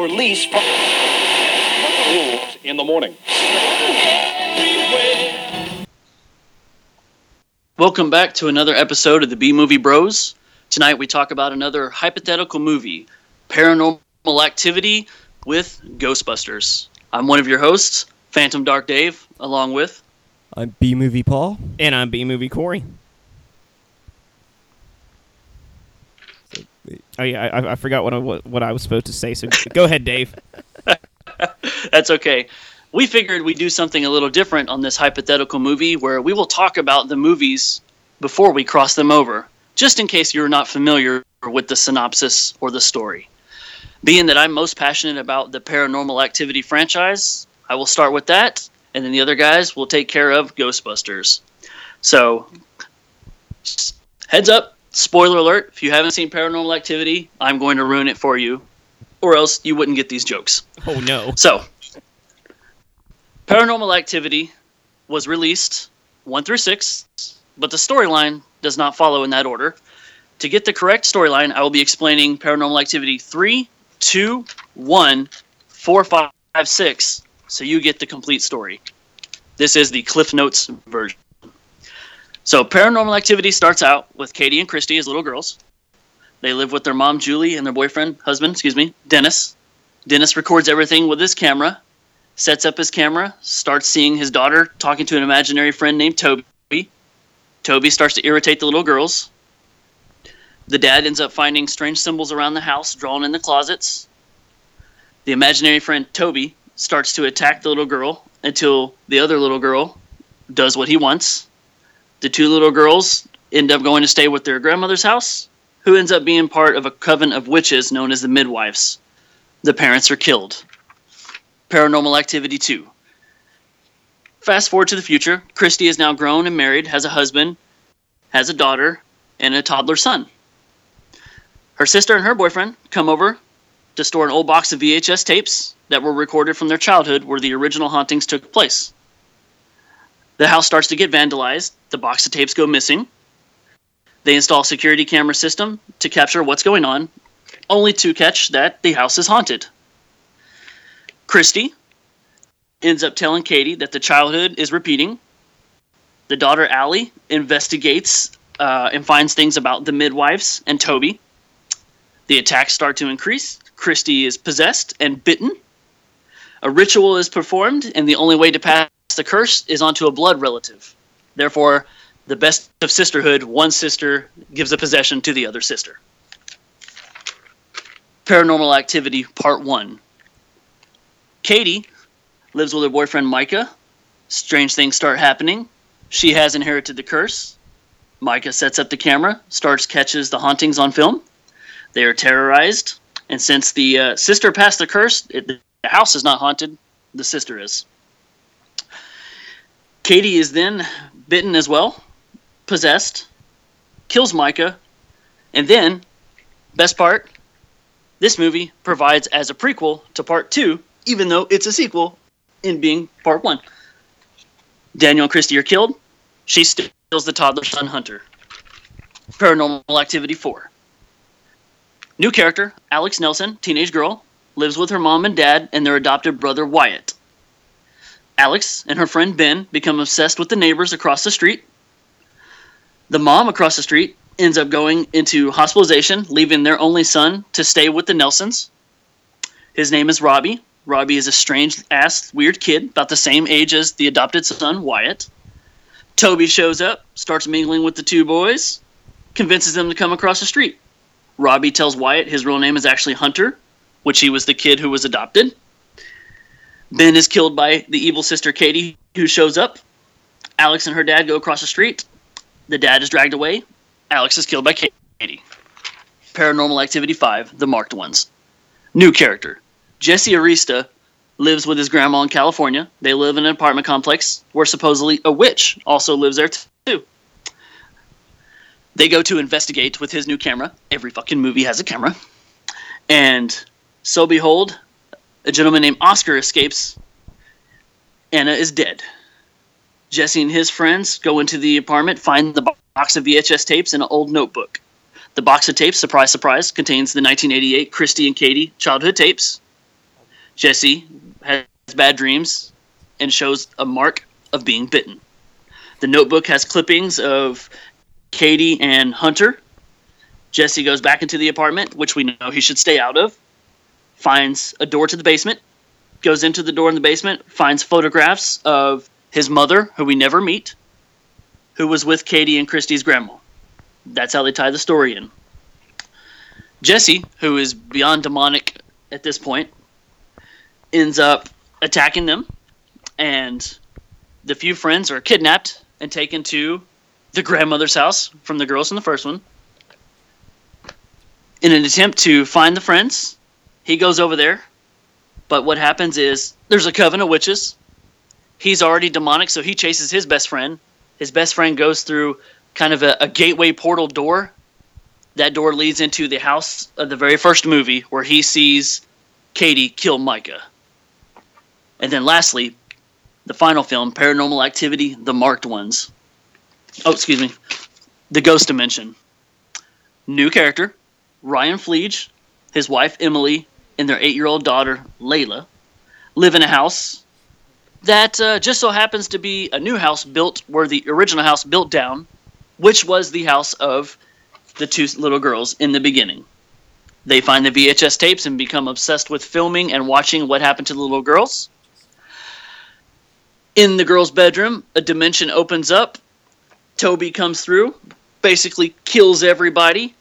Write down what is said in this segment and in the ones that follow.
or lease rules in the morning. Welcome back to another episode of the B Movie Bros. Tonight we talk about another hypothetical movie, Paranormal Activity with Ghostbusters. I'm one of your hosts, Phantom Dark Dave, along with I'm B Movie Paul. And I'm B Movie Corey. Oh yeah, I, I forgot what I, what, what I was supposed to say. So go ahead, Dave. That's okay. We figured we'd do something a little different on this hypothetical movie where we will talk about the movies before we cross them over, just in case you're not familiar with the synopsis or the story. Being that I'm most passionate about the paranormal activity franchise, I will start with that, and then the other guys will take care of Ghostbusters. So, heads up, spoiler alert, if you haven't seen Paranormal Activity, I'm going to ruin it for you, or else you wouldn't get these jokes. Oh no. So, Paranormal Activity was released 1 through 6, but the storyline does not follow in that order. To get the correct storyline, I will be explaining Paranormal Activity 3, 2, 1, 4, 5, 6, so you get the complete story. This is the Cliff Notes version. So, Paranormal Activity starts out with Katie and Christy as little girls. They live with their mom, Julie, and their boyfriend, husband, excuse me, Dennis. Dennis records everything with his camera, sets up his camera, starts seeing his daughter talking to an imaginary friend named Toby. Toby starts to irritate the little girls. The dad ends up finding strange symbols around the house drawn in the closets. The imaginary friend Toby starts to attack the little girl until the other little girl does what he wants. The two little girls end up going to stay with their grandmother's house, who ends up being part of a coven of witches known as the Midwives. The parents are killed. Paranormal Activity 2. Fast forward to the future, Christy is now grown and married, has a husband, has a daughter, and a toddler son. Her sister and her boyfriend come over to store an old box of VHS tapes that were recorded from their childhood where the original hauntings took place. The house starts to get vandalized, the box of tapes go missing. They install a security camera system to capture what's going on, only to catch that the house is haunted. Christy ends up telling Katie that the childhood is repeating. The daughter Ali investigates uh, and finds things about the midwives and Toby. The attacks start to increase. Christy is possessed and bitten. A ritual is performed, and the only way to pass the curse is onto a blood relative. Therefore, the best of sisterhood, one sister gives a possession to the other sister. Paranormal Activity Part 1 Katie lives with her boyfriend Micah. Strange things start happening. She has inherited the curse. Micah sets up the camera, starts catches the hauntings on film. They are terrorized, and since the uh, sister passed the curse, it, the house is not haunted. The sister is. Katie is then bitten as well, possessed, kills Micah, and then, best part, this movie provides as a prequel to part two, even though it's a sequel in being part one. Daniel and Christy are killed. She steals the toddler son Hunter. Paranormal Activity 4. New character, Alex Nelson, teenage girl, lives with her mom and dad and their adopted brother Wyatt. Alex and her friend Ben become obsessed with the neighbors across the street. The mom across the street ends up going into hospitalization, leaving their only son to stay with the Nelsons. His name is Robbie. Robbie is a strange ass, weird kid, about the same age as the adopted son, Wyatt. Toby shows up, starts mingling with the two boys, convinces them to come across the street. Robbie tells Wyatt his real name is actually Hunter, which he was the kid who was adopted. Ben is killed by the evil sister Katie, who shows up. Alex and her dad go across the street. The dad is dragged away. Alex is killed by Katie. Paranormal Activity 5, The Marked Ones. New character. Jesse Arista lives with his grandma in California. They live in an apartment complex where supposedly a witch also lives there too. They go to investigate with his new camera. Every fucking movie has a camera. And so behold, a gentleman named Oscar escapes. Anna is dead. Jesse and his friends go into the apartment, find the box of VHS tapes and an old notebook. The box of tapes, surprise, surprise, contains the 1988 Christy and Katie childhood tapes. Jesse has bad dreams and shows a mark of being bitten. The notebook has clippings of Katie and Hunter. Jesse goes back into the apartment, which we know he should stay out of, finds a door to the basement, goes into the door in the basement, finds photographs of his mother, who we never meet, who was with Katie and Christy's grandma. That's how they tie the story in. Jesse, who is beyond demonic at this point, ends up attacking them, and the few friends are kidnapped and taken to the grandmother's house from the girls in the first one. In an attempt to find the friends, he goes over there, but what happens is there's a coven of witches. He's already demonic, so he chases his best friend. His best friend goes through kind of a, a gateway portal door. That door leads into the house of the very first movie where he sees Katie kill Micah. And then lastly, the final film, Paranormal Activity, The Marked Ones. Oh, excuse me. The Ghost Dimension. New character, Ryan Fleege, his wife Emily, and their eight year old daughter Layla live in a house that uh, just so happens to be a new house built where the original house built down, which was the house of the two little girls in the beginning. They find the VHS tapes and become obsessed with filming and watching what happened to the little girls. In the girls' bedroom, a dimension opens up. Toby comes through, basically kills everybody.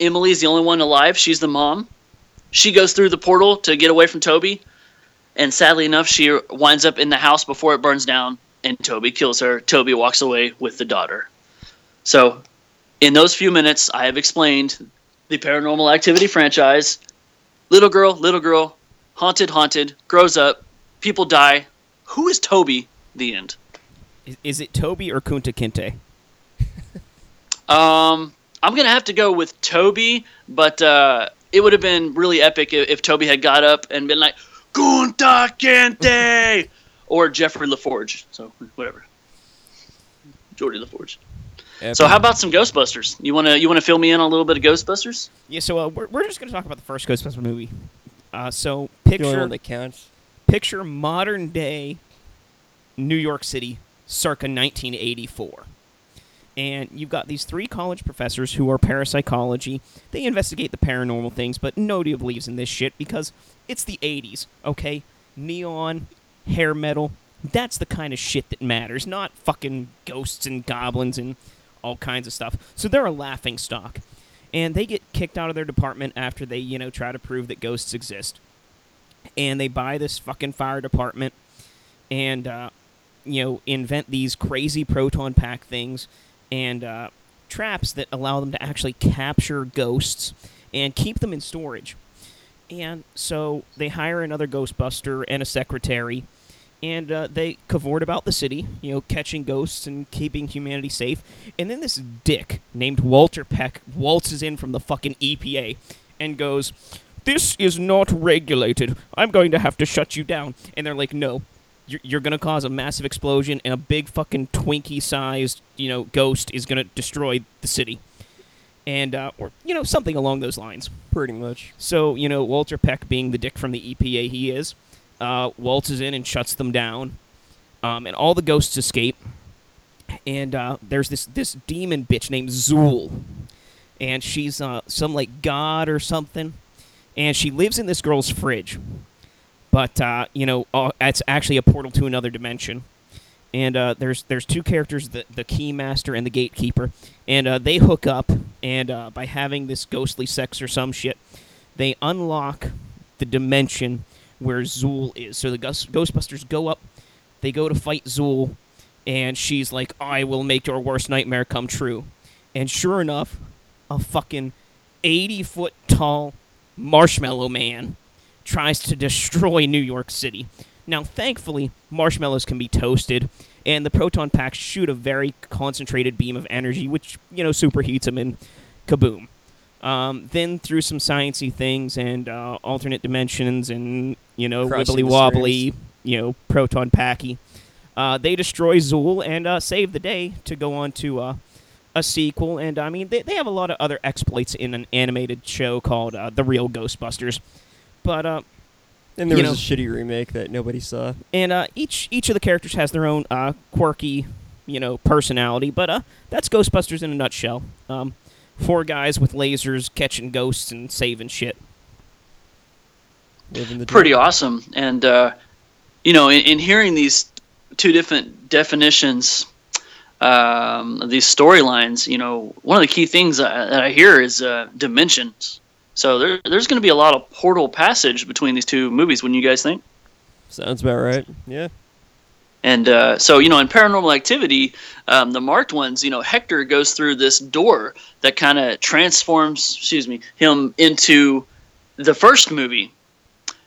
Emily's the only one alive. She's the mom. She goes through the portal to get away from Toby, and sadly enough, she winds up in the house before it burns down, and Toby kills her. Toby walks away with the daughter. So, in those few minutes, I have explained the Paranormal Activity franchise. Little girl, little girl, haunted, haunted, grows up, people die. Who is Toby? The end. Is, is it Toby or Kunta Kinte? Um, I'm gonna have to go with Toby, but uh, it would have been really epic if, if Toby had got up and been like, "Kunta Kinte," or Jeffrey LaForge. So whatever. Geordi La Forge. So how about some Ghostbusters? You wanna you wanna fill me in on a little bit of Ghostbusters? Yeah, so uh, we're, we're just going to talk about the first Ghostbusters movie. Uh, so picture one that counts? picture modern day New York City circa 1984. And you've got these three college professors who are parapsychology. They investigate the paranormal things, but nobody believes in this shit because it's the 80s, okay? Neon, hair metal, that's the kind of shit that matters, not fucking ghosts and goblins and all kinds of stuff. So they're a laughing stock. And they get kicked out of their department after they, you know, try to prove that ghosts exist and they buy this fucking fire department and uh, you know invent these crazy proton pack things and uh, traps that allow them to actually capture ghosts and keep them in storage and so they hire another ghostbuster and a secretary and uh, they cavort about the city, you know, catching ghosts and keeping humanity safe. And then this dick named Walter Peck waltzes in from the fucking EPA and goes, This is not regulated. I'm going to have to shut you down. And they're like, No, you're, you're going to cause a massive explosion, and a big fucking Twinkie sized, you know, ghost is going to destroy the city. And, uh, or, you know, something along those lines. Pretty much. So, you know, Walter Peck, being the dick from the EPA he is, uh, waltzes in and shuts them down. Um, and all the ghosts escape. And uh, there's this, this demon bitch named Zuul. And she's uh, some, like, god or something. And she lives in this girl's fridge. But, uh, you know, uh, it's actually a portal to another dimension. And uh, there's there's two characters, the, the Keymaster and the Gatekeeper. And uh, they hook up. And uh, by having this ghostly sex or some shit, they unlock the dimension where Zuul is. So the Ghost- Ghostbusters go up, they go to fight Zuul, and she's like, I will make your worst nightmare come true. And sure enough, a fucking 80 foot tall marshmallow man tries to destroy New York City. Now, thankfully, marshmallows can be toasted, and the proton packs shoot a very concentrated beam of energy, which, you know, superheats them and kaboom. Um, then through some sciencey things and uh, alternate dimensions and you know wibbly wobbly, you know proton packy, uh, they destroy Zuul and uh, save the day to go on to uh, a sequel. And I mean they, they have a lot of other exploits in an animated show called uh, The Real Ghostbusters. But uh, And there was know, a shitty remake that nobody saw. and uh, each each of the characters has their own uh, quirky, you know, personality. But uh, that's Ghostbusters in a nutshell. Um, four guys with lasers catching ghosts and saving shit. Living the pretty dream. awesome. And uh, you know, in, in hearing these two different definitions, um, these storylines, you know, one of the key things that, that I hear is uh, dimensions. So there, there's going to be a lot of portal passage between these two movies. Wouldn't you guys think? Sounds about right. Yeah. And uh, so, you know, in Paranormal Activity, um, the marked ones, you know, Hector goes through this door that kind of transforms, excuse me, him into the first movie,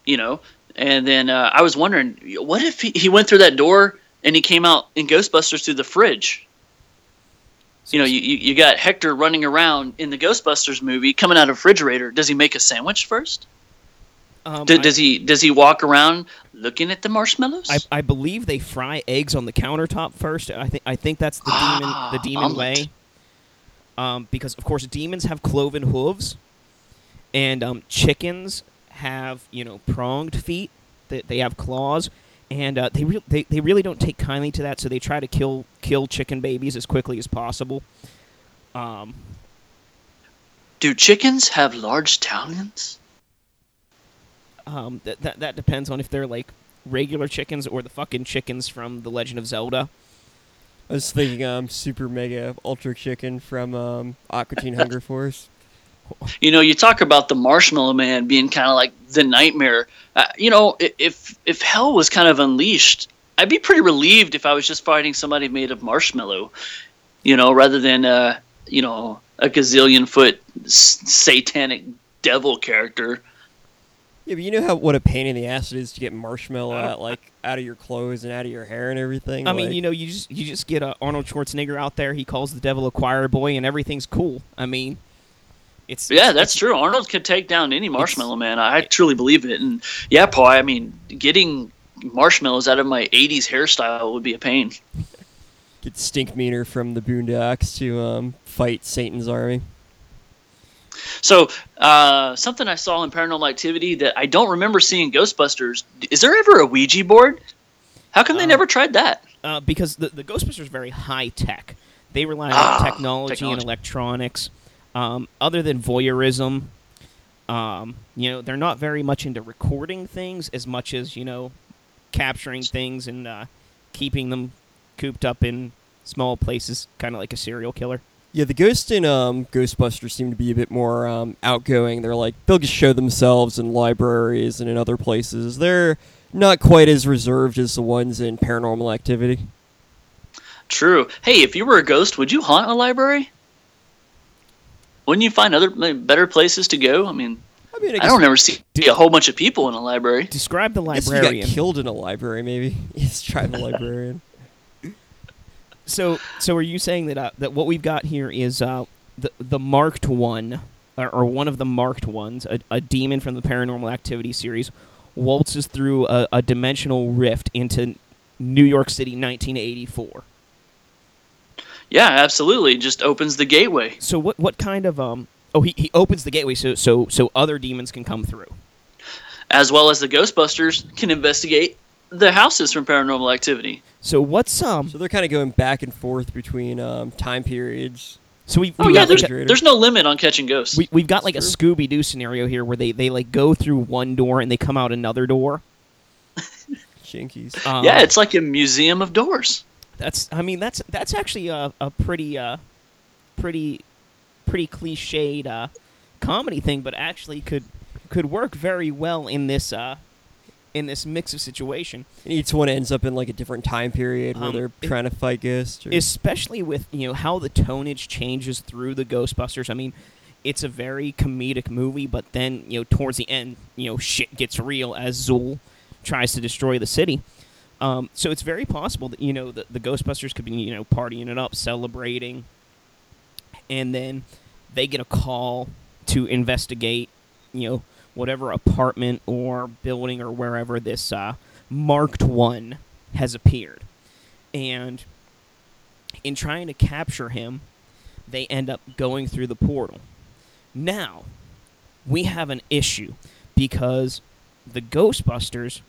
you know. And then uh, I was wondering, what if he, he went through that door and he came out in Ghostbusters through the fridge? You know, you, you got Hector running around in the Ghostbusters movie, coming out of a refrigerator. Does he make a sandwich first? Um, I- does he does he walk around looking at the marshmallows? I, I believe they fry eggs on the countertop first. I think I think that's the demon the demon Omelet. way. Um, because of course demons have cloven hooves, and um, chickens have you know pronged feet. They, they have claws, and uh, they, re- they they really don't take kindly to that. So they try to kill kill chicken babies as quickly as possible. Um, Do chickens have large talons? um, that, that that depends on if they're like regular chickens or the fucking chickens from the Legend of Zelda. I was thinking um super mega ultra chicken from um Aqua Teen Hunger Force. You know, you talk about the Marshmallow Man being kind of like the nightmare. Uh, you know, if if hell was kind of unleashed, I'd be pretty relieved if I was just fighting somebody made of marshmallow. You know, rather than uh, you know a gazillion foot s- satanic devil character. Yeah, but you know how what a pain in the ass it is to get marshmallow out like out of your clothes and out of your hair and everything. I mean, you know, you just you just get uh, Arnold Schwarzenegger out there. He calls the devil a choir boy, and everything's cool. I mean, it's Yeah, it's- that's true. Arnold could take down any Marshmallow Man. I truly believe it. And yeah, Paul. I mean, getting marshmallows out of my '80s hairstyle would be a pain. get Stinkmeaner from the Boondocks to um fight Satan's army. So, uh, something I saw in Paranormal Activity that I don't remember seeing Ghostbusters. Is there ever a Ouija board? How come they Um, never tried that? uh, because the the Ghostbusters are very high tech. They rely on Ah, technology, technology. and electronics. Um, other than voyeurism, um, you know, they're not very much into recording things as much as you know, capturing things and uh, keeping them cooped up in small places, kind of like a serial killer. Yeah, the ghosts in um, Ghostbusters seem to be a bit more um, outgoing. They're like they'll just show themselves in libraries and in other places. They're not quite as reserved as the ones in Paranormal Activity. True. Hey, if you were a ghost, would you haunt a library? Wouldn't you find other better places to go? I mean, I mean, I, I don't ever see a whole bunch of people in a library. Describe the I guess you librarian. got killed in a library, maybe. Yes, try the librarian. So, so are you saying that uh, that what we've got here is uh, the the marked one, or, or one of the marked ones, a, a demon from the Paranormal Activity series, waltzes through a, a dimensional rift into New York City, 1984. Yeah, absolutely. Just opens the gateway. So, what what kind of um? Oh, he, he opens the gateway so so so other demons can come through. as well as the Ghostbusters can investigate the houses from Paranormal Activity. So what's um? So they're kind of going back and forth between um, time periods. So we Oh we yeah, there's like a- Refrigerator. there's no limit on catching ghosts. we, we've got like a Scooby Doo scenario here where they, they like go through one door and they come out another door. Jinkies. Um, yeah, it's like a museum of doors. That's I mean that's that's actually a, a pretty uh pretty pretty cliched uh comedy thing, but actually could could work very well in this uh in this mix of situation, And each one ends up in like a different time period where Um, they're it- trying to fight ghosts. Or, especially with you know how the tonage changes through the Ghostbusters. I mean, it's a very comedic movie, but then you know towards the end, you know shit gets real as Zuul tries to destroy the city. Um, so it's very possible that you know the, the Ghostbusters could be you know partying it up, celebrating, and then they get a call to investigate, you know, whatever apartment or building or wherever this uh, marked one has appeared, and in trying to capture him, they end up going through the portal. Now, we have an issue because the Ghostbusters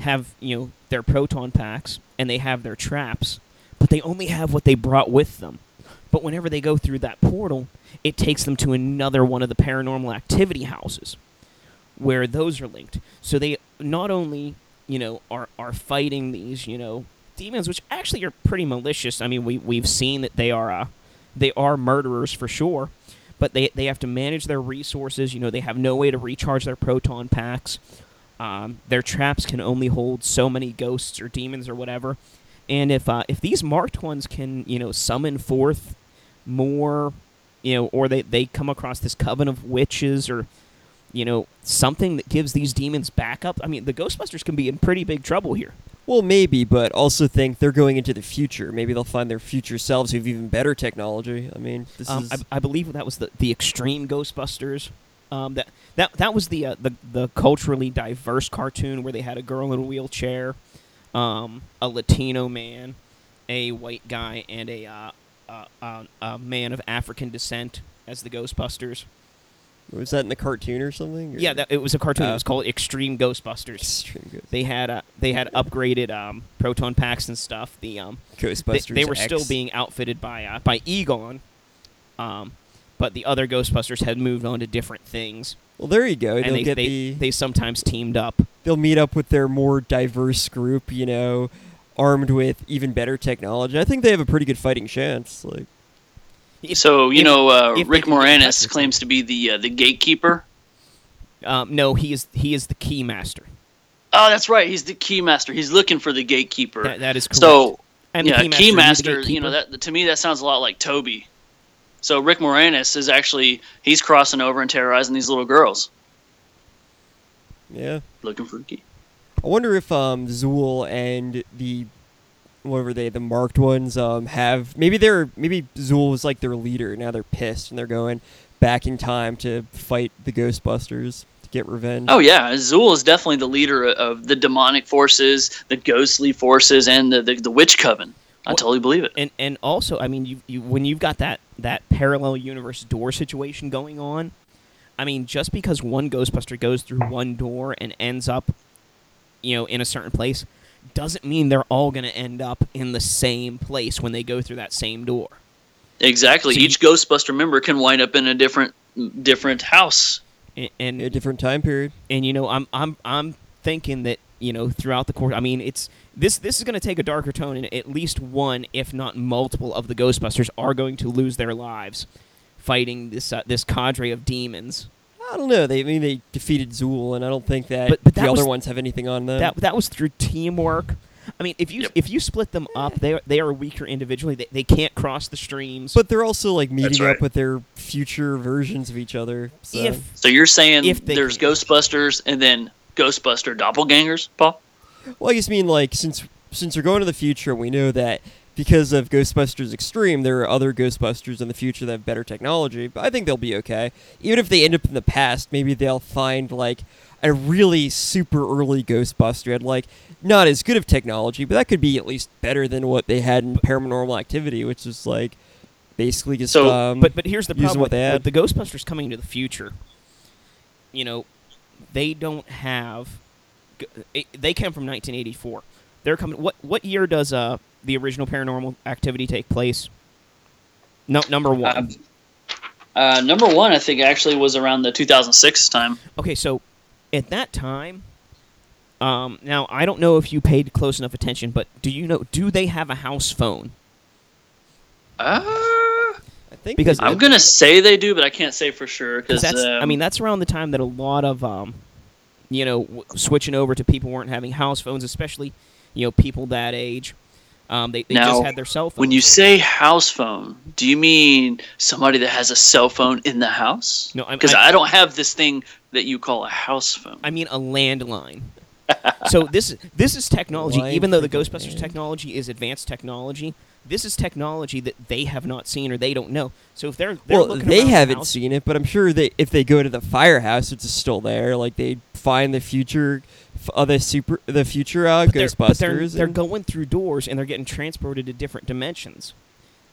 have you know their proton packs and they have their traps, but they only have what they brought with them. But whenever they go through that portal, it takes them to another one of the paranormal activity houses where those are linked. So they not only, you know, are are fighting these, you know, demons which actually are pretty malicious. I mean, we we've seen that they are uh, they are murderers for sure, but they they have to manage their resources, you know, they have no way to recharge their proton packs. Um, their traps can only hold so many ghosts or demons or whatever. And if uh, if these marked ones can, you know, summon forth more, you know, or they, they come across this coven of witches or, you know, something that gives these demons backup, I mean, the Ghostbusters can be in pretty big trouble here. Well, maybe, but also think they're going into the future. Maybe they'll find their future selves who have even better technology. I mean, this Um, is I, I believe that was the, the Extreme Ghostbusters. Um, that that that was the uh, the the culturally diverse cartoon where they had a girl in a wheelchair, um, a Latino man, a white guy, and a uh, uh, uh, a man of African descent as the Ghostbusters. was that in the cartoon or something? or- Yeah, that, it was a cartoon. it was called Extreme Ghostbusters. Extreme Ghost- They had uh, they had upgraded um, proton packs and stuff. The um, they, they were X. still being outfitted by uh, by Egon, um, but the other Ghostbusters had moved on to different things, Well, there you go. and They'll they get they, the. they sometimes teamed up. they'll meet up with their more diverse group. You know, armed with even better technology. I think they have a pretty good fighting chance. Like, If- So you if- know, uh, if Rick can get in touch Moranis with claims to be the uh, the gatekeeper. Um, no, he is he is the key master. Oh, that's right. He's the keymaster. He's looking for the gatekeeper. That, that is correct. so and the yeah, keymaster, he's the keymaster. You know that to me that sounds a lot like Toby. So Rick Moranis is actually he's crossing over and terrorizing these little girls, yeah. looking key. I wonder if um Zuul and the whatever they the marked ones um have maybe they're maybe Zuul was like their leader. Now they're pissed and they're going back in time to fight the Ghostbusters to get revenge. Oh yeah, Zuul is definitely the leader of the demonic forces, the ghostly forces, and the the, the witch coven. I Well- totally believe it. and and also, I mean, you, you when you've got that that parallel universe door situation going on, I mean, just because one Ghostbuster goes through one door and ends up, you know, in a certain place, doesn't mean they're all going to end up in the same place when they go through that same door. Exactly. So Each Ghostbuster member can wind up in a different different house. And and, a different time period. and you know, I'm I'm I'm thinking that you know throughout the course, I mean, it's this this is going to take a darker tone, and at least one, if not multiple, of the Ghostbusters are going to lose their lives fighting this uh, this cadre of demons. I don't know. They I mean they defeated Zuul, and I don't think that, But- but the that other was- ones have anything on them. that that was through teamwork. I mean, if you Yep. if you split them up, they they are weaker individually. They, they can't cross the streams. but they're also like meeting right. up with their future versions of each other. So. if So you're saying If there's can. Ghostbusters and then Ghostbuster doppelgangers, Paul? Well, I just mean like since since we're going to the future, we know that because of Ghostbusters Extreme, there are other Ghostbusters in the future that have better technology. But I think they'll be okay. Even if they end up in the past, maybe they'll find like a really super early Ghostbuster had like not as good of technology, but that could be at least better than what they had in Paranormal Activity, which is like basically just So- um, but but here's the problem what with they had. the Ghostbusters coming into the future. You know, they don't have. They came from 1984. They're coming. What what year does uh the original Paranormal Activity take place? No, number one. Um, uh, number one, I think, actually was around the 2006 time. Okay, so at that time, um, now I don't know if you paid close enough attention, but do you know? Do they have a house phone? Uh, think because I'm gonna say they do, but I can't say for sure Because because that's, I mean, that's around the time that a lot of, um, you know, w- switching over to people weren't having house phones, especially, you know, people that age. Um, they they Now, just had their cell phone. when you say house phone, do you mean somebody that has a cell phone in the house? No, because I- I, don't have this thing that you call a house phone. I mean a landline. so this this is technology. Line even though the the Ghostbusters land. technology is advanced technology, this is technology that they have not seen or they don't know. So if they're, they're well, they haven't house- seen it, but I'm sure that if they go to the firehouse, it's still there. Like they find the future, uh, the super, the future uh, but they're, Ghostbusters. but they're, they're going through doors and they're getting transported to different dimensions.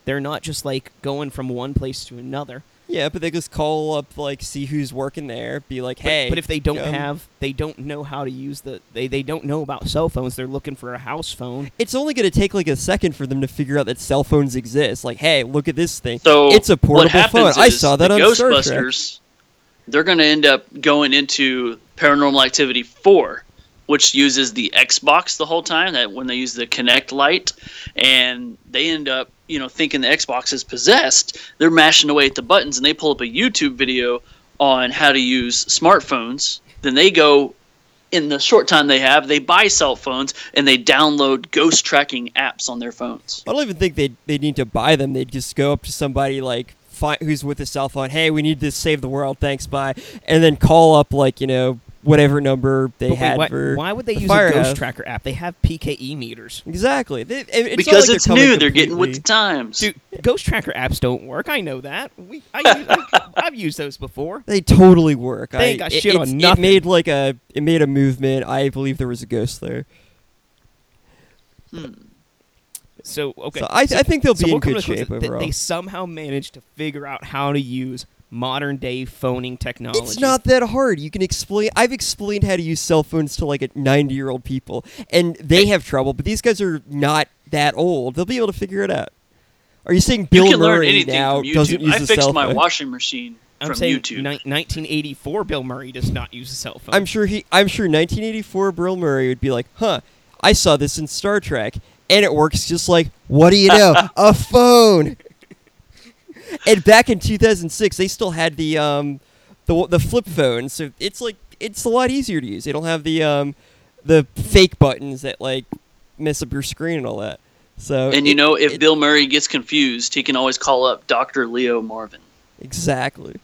They're not just like going from one place to another. Yeah, but they just call up, like, see who's working there, be like, hey. but if they don't come. have, they don't know how to use the, they, they don't know about cell phones. They're looking for a house phone. It's only going to take like a second for them to figure out that cell phones exist. Like, hey, look at this thing. So it's a portable what happens phone. I is saw that the on Star Trek. Ghostbusters. They're going to end up going into Paranormal Activity four, which uses the Xbox the whole time. That when they use the Kinect light, and they end up, you know, thinking the Xbox is possessed. They're mashing away at the buttons, and they pull up a YouTube video on how to use smartphones. Then they go. In the short time they have, they buy cell phones and they download ghost tracking apps on their phones. I don't even think they they need to buy them. They'd just go up to somebody like who's with a cell phone. Hey, we need to save the world. Thanks, bye. And then call up like you know whatever number they But wait, had why, for. why would they the use a firehouse. ghost tracker app? They have PKE meters. Exactly. They, it- it's because like it's they're coming new, they're getting with the times. Dude, ghost tracker apps don't work. I know that. We, I, I, i've used those before. They totally work. They I, ain't got it- shit on nothing. It made like a it made a movement. I believe there was a ghost there. Hmm. So okay, So I, I think they'll so be we'll in good shape conclusion that overall. They somehow managed to figure out how to use modern day phoning technology. It's not that hard. You can explain. I've explained how to use cell phones to like a 90 year old people, and they have trouble. But these guys are not that old. They'll be able to figure it out. Are you saying Bill you can learn Murray anything now from doesn't use I a fixed cell my phone? washing machine I'm from saying YouTube. ni- 1984 Bill Murray does not use a cell phone. I'm sure he. I'm sure 1984 Bill Murray would be like, "Huh, I saw this in Star Trek, and it works just like what do you know, a phone." And back in 2006, they still had the um, the the flip phone, so it's like it's a lot easier to use. They don't have the um, the fake buttons that like mess up your screen and all that. So and you it- know, if it- Bill Murray gets confused, he can always call up Dr. Leo Marvin. Exactly.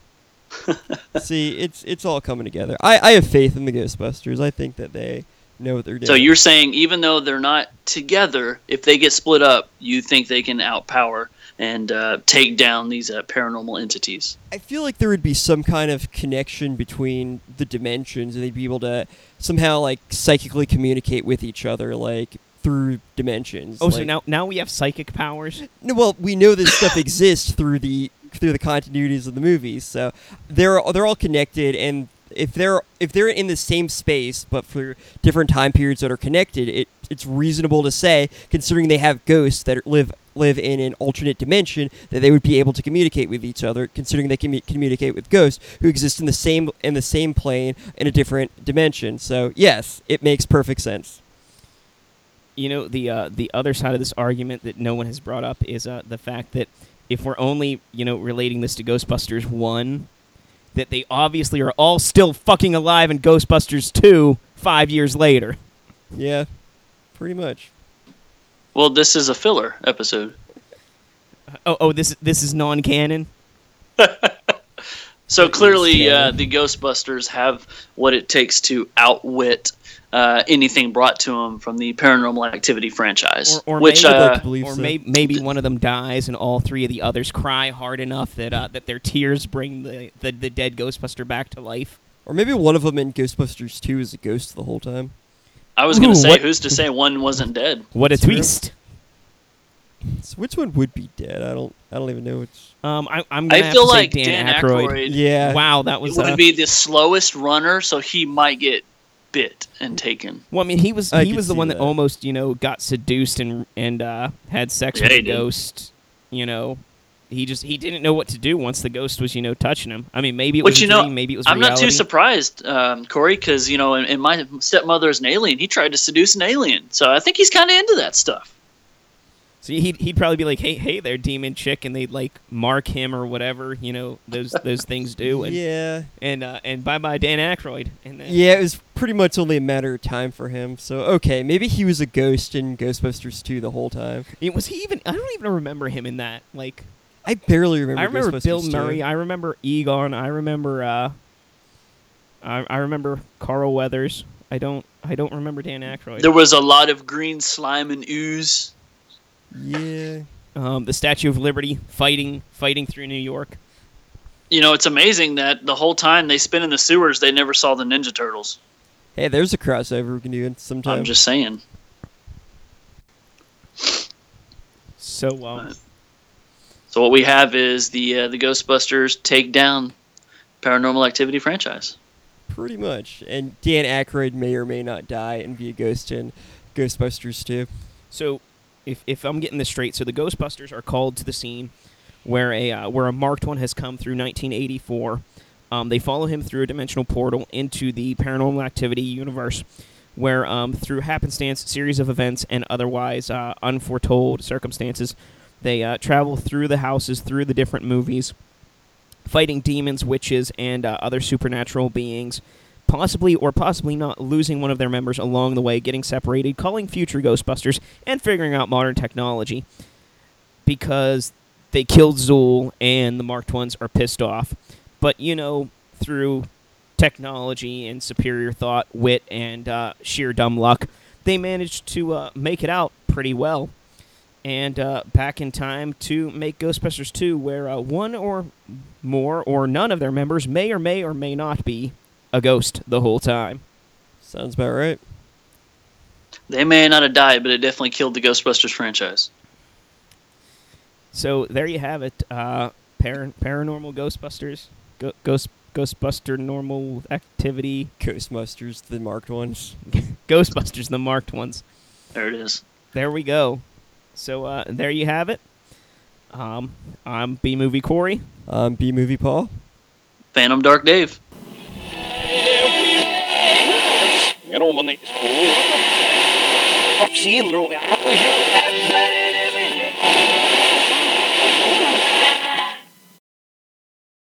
See, it's it's all coming together. I, I have faith in the Ghostbusters. I think that they know what they're doing. So you're saying even though they're not together, if they get split up, you think they can outpower and uh, take down these uh, paranormal entities? I feel like there would be some kind of connection between the dimensions, and they'd be able to somehow like psychically communicate with each other, like through dimensions. oh, so now now we have psychic powers. No, well, we know this stuff exists through the through the continuities of the movies, so they're they're all connected, and if they're if they're in the same space but for different time periods that are connected, it it's reasonable to say, considering they have ghosts that live live in an alternate dimension, that they would be able to communicate with each other, considering they can commu- communicate with ghosts who exist in the same in the same plane in a different dimension. So yes, it makes perfect sense. You know the uh, the other side of this argument that no one has brought up is uh, the fact that if we're only you know relating this to Ghostbusters one, that they obviously are all still fucking alive in Ghostbusters two five years later. Yeah, pretty much. Well, this is a filler episode. Oh oh this this is non canon. So clearly, uh, the Ghostbusters have what it takes to outwit uh, anything brought to them from the Paranormal Activity franchise. Or, or which, maybe, uh, believe or so. may, maybe one of them dies and all three of the others cry hard enough that uh, that their tears bring the, the, the dead Ghostbuster back to life. Or maybe one of them in Ghostbusters 2 is a ghost the whole time. I was going to say, what- who's to say one wasn't dead? What a True. twist! So which one would be dead? I don't. I don't even know which. Um, I, I'm gonna I have feel to say like Dan, Dan Aykroyd. Aykroyd Yeah. Wow, that He was. would Uh, be the slowest runner, so he might get bit and taken. well, I mean, he was I he was the one that. that. almost you know got seduced and and uh, had sex Yeah, with he a ghost. You know, he just he didn't know what to do once the ghost was you know touching him. I mean, maybe it But was you a know, dream, maybe it was I'm not too surprised, um, Corey, because you know, in, in my stepmother is an alien. He tried to seduce an alien, so I think he's kind of into that stuff. So he'd, he'd probably be like, "Hey, hey there, demon chick," and they'd like mark him or whatever you know those those things do, and Yeah. and uh, and bye bye Dan Aykroyd, and then Yeah, it was pretty much only a matter of time for him. So okay, maybe he was a ghost in Ghostbusters 2 the whole time. I mean, was he even? I don't even remember him in that. Like, I barely remember. I remember Ghostbusters Bill 2. Murray. I remember Egon. I remember. Uh, I, I remember Carl Weathers. I don't. I don't remember Dan Aykroyd. There was a lot of green slime and ooze. Yeah. um, the Statue of Liberty fighting fighting through New York. You know, it's amazing that the whole time they spent in the sewers, they never saw the Ninja Turtles. Hey, there's a crossover we can do sometime. I'm just saying. So um, So what we have is the uh, the Ghostbusters take down Paranormal Activity franchise. Pretty much. And Dan Aykroyd may or may not die and be a ghost in Ghostbusters 2. So, if, if I'm getting this straight, so the Ghostbusters are called to the scene where a uh, where a marked one has come through 1984. Um, they follow him through a dimensional portal into the Paranormal Activity universe, where um, through happenstance, series of events, and otherwise uh, unforetold circumstances, they uh, travel through the houses, through the different movies, fighting demons, witches, and uh, other supernatural beings. Possibly or possibly not losing one of their members along the way, getting separated, calling future Ghostbusters, and figuring out modern technology. Because they killed Zuul and the marked ones are pissed off. But, you know, through technology and superior thought, wit, and uh, sheer dumb luck, they managed to uh, make it out pretty well. And uh, back in time to make Ghostbusters 2, where uh, one or more or none of their members may or may or may not be a ghost the whole time. Sounds about right. They may not have died, but it definitely killed the Ghostbusters franchise. So there you have it. Uh, par- paranormal Ghostbusters, Go- Ghost Ghostbuster normal activity, Ghostbusters, the marked ones. Ghostbusters, the marked ones. There it is. There we go. So uh, there you have it. Um, I'm B Movie Corey. I'm B movie Paul. Phantom Dark Dave. Громаний. Всі здоров'я.